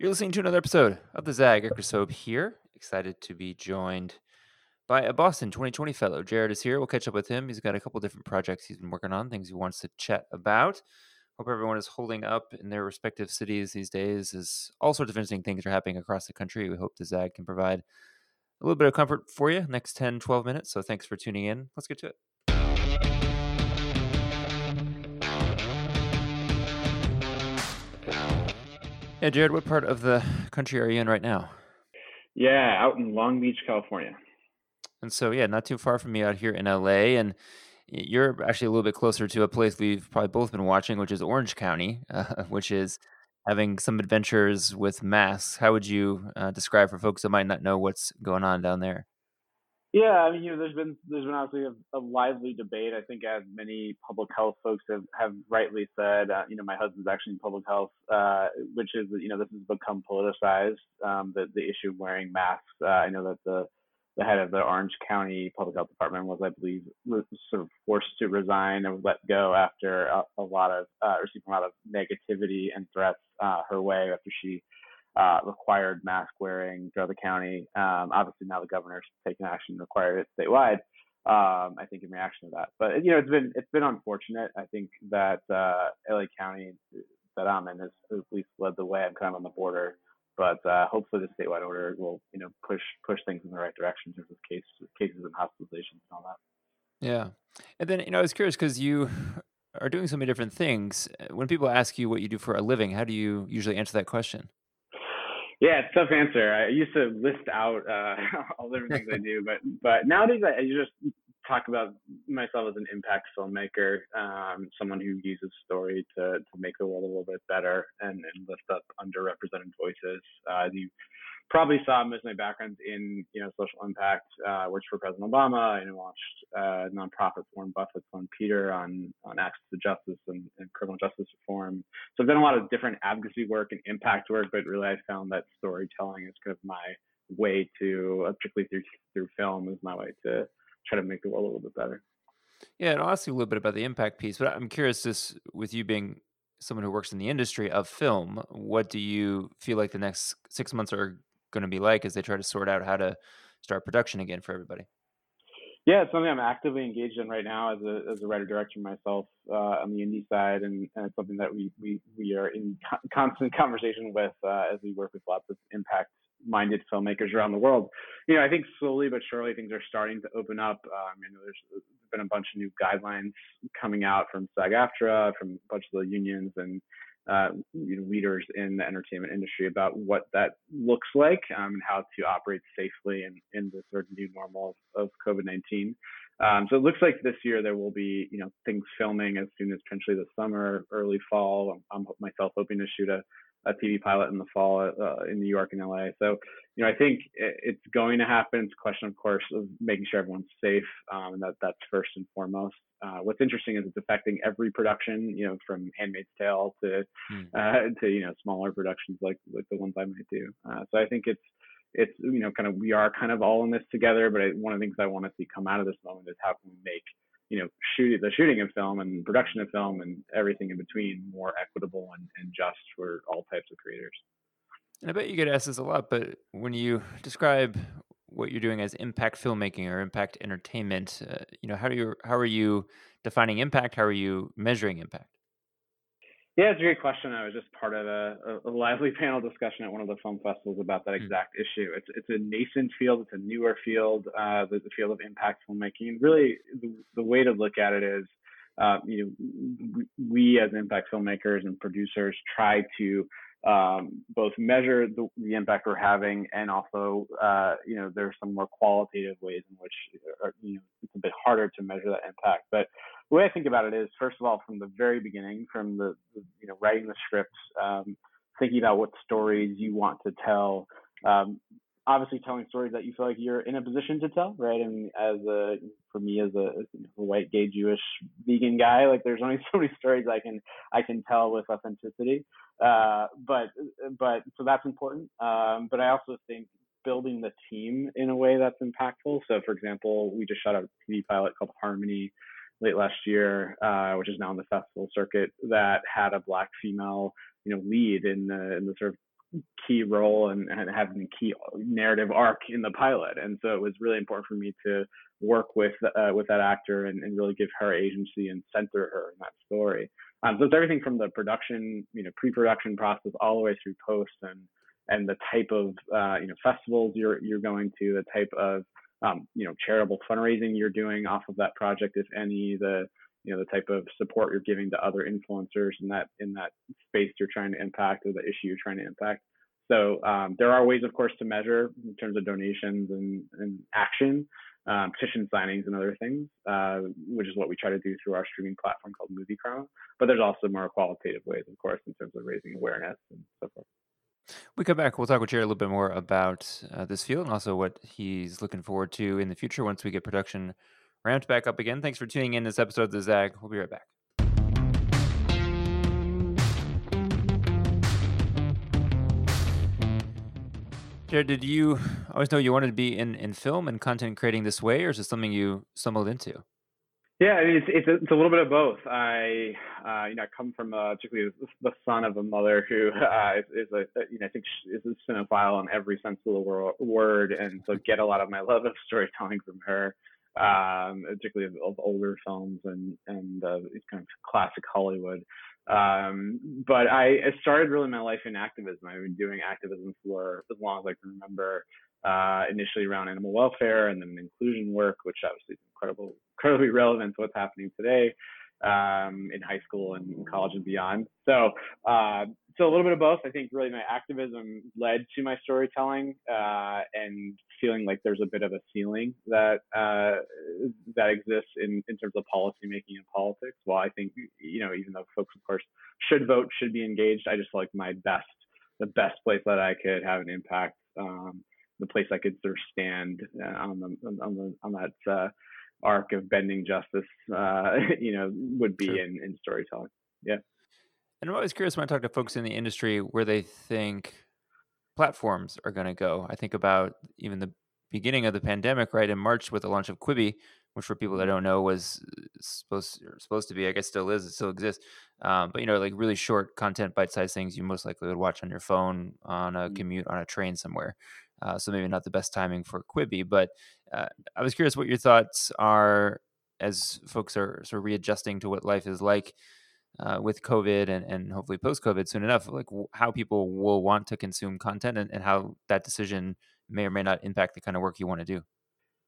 You're listening to another episode of the Zag Eckersobe here. Excited to be joined by a Boston 2020 fellow. Jared is here. We'll catch up with him. He's got a couple different projects he's been working on, things he wants to chat about. Hope everyone is holding up in their respective cities these days as all sorts of interesting things are happening across the country. We hope the Zag can provide a little bit of comfort for you next 10, 12 minutes. So thanks for tuning in. Let's get to it. Yeah, Jared, what part of the country are you in right now? Yeah, out in Long Beach, California. And so, yeah, not too far from me out here in LA. And you're actually a little bit closer to a place we've probably both been watching, which is Orange County, uh, which is having some adventures with masks. How would you uh, describe for folks that might not know what's going on down there? Yeah, I mean, you know, there's been there's been obviously a, a lively debate. I think as many public health folks have have rightly said, uh, you know, my husband's actually in public health, uh, which is you know this has become politicized. Um, the the issue of wearing masks. Uh, I know that the the head of the Orange County Public Health Department was, I believe, sort of forced to resign and let go after a, a lot of uh, receiving a lot of negativity and threats uh, her way after she uh, required mask wearing throughout the county. Um, obviously, now the governor's taken action to require it statewide. Um, I think in reaction to that, but you know, it's been it's been unfortunate. I think that uh, LA County that I'm in has at least led the way. I'm kind of on the border, but uh, hopefully the statewide order will you know push push things in the right direction in terms of cases cases and hospitalizations and all that. Yeah, and then you know I was curious because you are doing so many different things. When people ask you what you do for a living, how do you usually answer that question? Yeah, it's tough answer. I used to list out uh, all the different things I do, but but nowadays I, I just talk about myself as an impact filmmaker, um, someone who uses story to to make the world a little bit better and, and lift up underrepresented voices. Uh, you probably saw most of my background in you know social impact. Uh, worked for President Obama and launched uh, nonprofits Warren Buffett's on Peter on on access to justice and, and, criminal justice reform. So I've done a lot of different advocacy work and impact work, but really I found that storytelling is kind of my way to, uh, particularly through through film, is my way to try to make the world a little bit better. Yeah, and I'll ask you a little bit about the impact piece, but I'm curious, just with you being someone who works in the industry of film, what do you feel like the next six months are going to be like as they try to sort out how to start production again for everybody? Yeah, it's something I'm actively engaged in right now as a as a writer director myself uh, on the indie side, and, and it's something that we we we are in co- constant conversation with uh, as we work with lots of impact minded filmmakers around the world. You know, I think slowly but surely things are starting to open up. Um, you know, there's been a bunch of new guidelines coming out from SAG-AFTRA, from a bunch of the unions, and uh, you know, leaders in the entertainment industry about what that looks like um, and how to operate safely in, in the sort of new normal of, COVID-19. Um, so it looks like this year there will be, you know, things filming as soon as potentially the summer, early fall. I'm, I'm myself hoping to shoot a a TV pilot in the fall uh, in New York and LA. So, you know, I think it's going to happen. It's a question, of course, of making sure everyone's safe, um, and that that's first and foremost. Uh, what's interesting is it's affecting every production, you know, from *Handmaid's Tale* to mm. uh, to you know smaller productions like like the ones I might do. Uh, so I think it's it's you know kind of we are kind of all in this together. But I, one of the things I want to see come out of this moment is how can we make you know, shoot the shooting of film and production of film and everything in between more equitable and, and just for all types of creators. And I bet you get asked this a lot, but when you describe what you're doing as impact filmmaking or impact entertainment, uh, you know, how do you how are you defining impact? How are you measuring impact? Yeah, it's a great question. I was just part of a, a, lively panel discussion at one of the film festivals about that hmm. exact mm. issue. It's it's a nascent field. It's a newer field. Uh, the, the field of impact filmmaking. Really, the, the way to look at it is, uh, you know, we as impact filmmakers and producers try to um, both measure the, the, impact we're having and also, uh, you know, there's some more qualitative ways in which, are, you know, it's a bit harder to measure that impact. But the way I think about it is, first of all, from the very beginning, from the, you know writing the scripts, um, thinking about what stories you want to tell. Um, obviously, telling stories that you feel like you're in a position to tell, right? And as a for me as a, a white gay Jewish vegan guy, like there's only so many stories I can I can tell with authenticity. Uh, but but so that's important. Um, but I also think building the team in a way that's impactful. So, for example, we just shot a TV pilot called Harmony late last year, uh, which is now in the festival circuit, that had a black female, you know, lead in the in the sort of key role and, and having a key narrative arc in the pilot. And so it was really important for me to work with uh, with that actor and, and really give her agency and center her in that story. Um, so it's everything from the production, you know, pre-production process all the way through post and and the type of uh, you know festivals you're you're going to, the type of um, you know charitable fundraising you're doing off of that project, if any, the you know the type of support you're giving to other influencers in that in that space you're trying to impact or the issue you're trying to impact. So um, there are ways, of course, to measure in terms of donations and, and action, um, petition signings and other things, uh, which is what we try to do through our streaming platform called Movie Karma. But there's also more qualitative ways, of course, in terms of raising awareness and so forth. We come back. We'll talk with Jared a little bit more about uh, this field and also what he's looking forward to in the future once we get production ramped back up again. Thanks for tuning in this episode of the Zag. We'll be right back. Jared, did you always know you wanted to be in, in film and content creating this way, or is it something you stumbled into? Yeah, it's it's a, it's a little bit of both. I uh, you know I come from a, particularly the son of a mother who uh, is, is a you know I think is a cinephile in every sense of the word, and so get a lot of my love of storytelling from her um, particularly of, of, older films and and uh, kind of classic Hollywood. Um, but I, I, started really my life in activism. I've been doing activism for as long as I can remember. Uh, initially around animal welfare and then inclusion work, which obviously is incredible, incredibly relevant to what's happening today um, in high school and college and beyond. So, uh, so a little bit of both. I think really my activism led to my storytelling uh, and feeling like there's a bit of a ceiling that uh, that exists in, in terms of policymaking and politics. While I think you know, even though folks of course should vote, should be engaged, I just like my best, the best place that I could have an impact. Um, the place I could sort of stand uh, on the on the on that uh, arc of bending justice, uh, you know, would be in, in storytelling. Yeah. And I'm always curious when I talk to folks in the industry where they think platforms are going to go. I think about even the beginning of the pandemic, right in March with the launch of Quibi, which for people that don't know was uh, supposed supposed to be, I guess still is, it still exists. Um, but you know, like really short content, bite-sized things you most likely would watch on your phone on a mm. commute on a train somewhere. Uh, so maybe not the best timing for Quibi, but uh, I was curious what your thoughts are as folks are sort of readjusting to what life is like uh, with COVID and, and hopefully post COVID soon enough, like w- how people will want to consume content and, and how that decision may or may not impact the kind of work you want to do.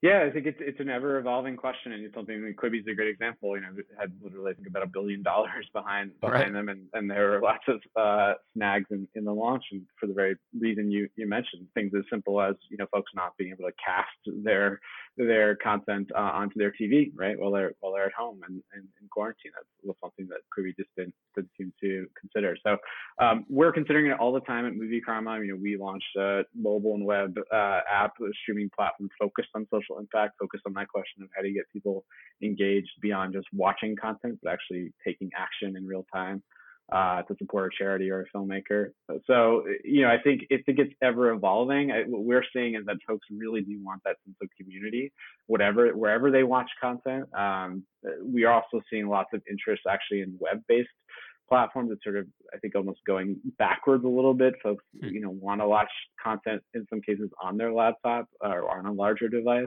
Yeah, I think it's it's an ever evolving question, and it's something. I mean, Quibi's a great example. You know, had literally I think about a billion dollars behind behind right. them, and, and there were lots of uh, snags in, in the launch, and for the very reason you you mentioned, things as simple as you know folks not being able to cast their their content uh, onto their TV, right, while they're while they're at home and, and in quarantine. That's something that Quibi just didn't, didn't seem to consider. So um, we're considering it all the time at Movie Karma. You know, we launched a mobile and web uh, app, a streaming platform focused on social impact, focused on that question of how do you get people engaged beyond just watching content, but actually taking action in real time uh, to support a charity or a filmmaker. So, you know, I think if it gets ever evolving, I, what we're seeing is that folks really do want that sense of community, whatever, wherever they watch content. Um, we are also seeing lots of interest actually in web-based platforms. It's sort of, I think, almost going backwards a little bit. Folks, hmm. you know, want to watch content in some cases on their laptop or on a larger device.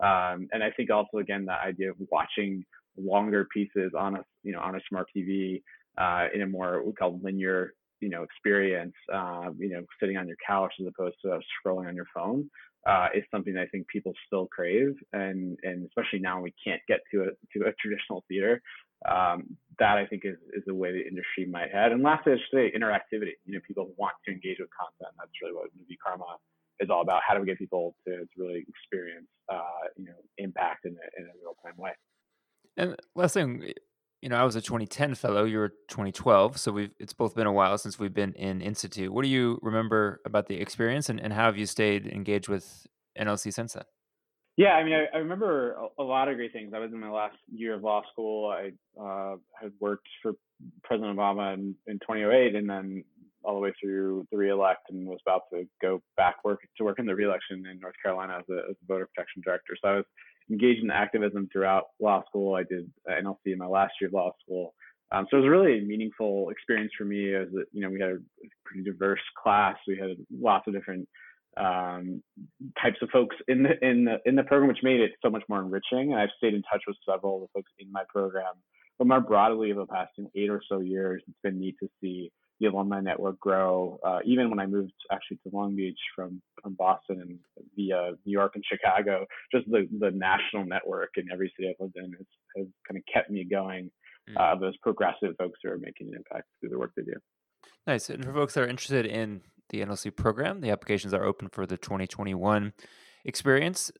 Um, and I think also, again, the idea of watching longer pieces on a, you know, on a smart TV uh, in a more what we call linear you know experience uh, you know sitting on your couch as opposed to scrolling on your phone uh, is something I think people still crave and and especially now we can't get to a to a traditional theater um, that I think is is the way the industry might head. And lastly I should say interactivity. You know people want to engage with content. That's really what movie karma is all about. How do we get people to, to really experience uh, you know impact in a, in a real time way? And last thing you know, I was a 2010 fellow. You were 2012, so we've it's both been a while since we've been in institute. What do you remember about the experience, and, and how have you stayed engaged with NLC since then? Yeah, I mean, I, I remember a, lot of great things. I was in my last year of law school. I uh, had worked for President Obama in, in 2008, and then all the way through the reelect, and was about to go back work to work in the reelection in North Carolina as a, as a voter protection director. So I was engaged in activism throughout law school. I did NLC in my last year of law school. Um, so it was a really meaningful experience for me as you know, we had a pretty diverse class. We had lots of different um, types of folks in the in the in the program, which made it so much more enriching. And I've stayed in touch with several of the folks in my program. But more broadly, over the past eight or so years, it's been neat to see the alumni network grow. Uh, even when I moved actually to Long Beach from, from Boston and via New York and Chicago, just the, the national network in every city I've lived in has, has kind of kept me going. Mm. Uh, those progressive folks who are making an impact through the work they do. Nice. And for folks that are interested in the NLC program, the applications are open for the 2021 experience.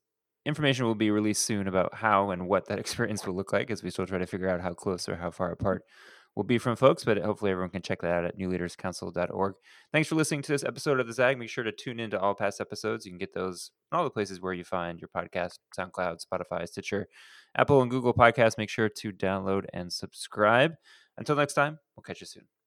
Information will be released soon about how and what that experience will look like as we still try to figure out how close or how far apart will be from folks, but hopefully everyone can check that out at newleaderscouncil.org. Thanks for listening to this episode of the ZAG. Make sure to tune into all past episodes. You can get those in all the places where you find your podcast SoundCloud, Spotify, Stitcher, Apple, and Google Podcasts. Make sure to download and subscribe. Until next time, we'll catch you soon.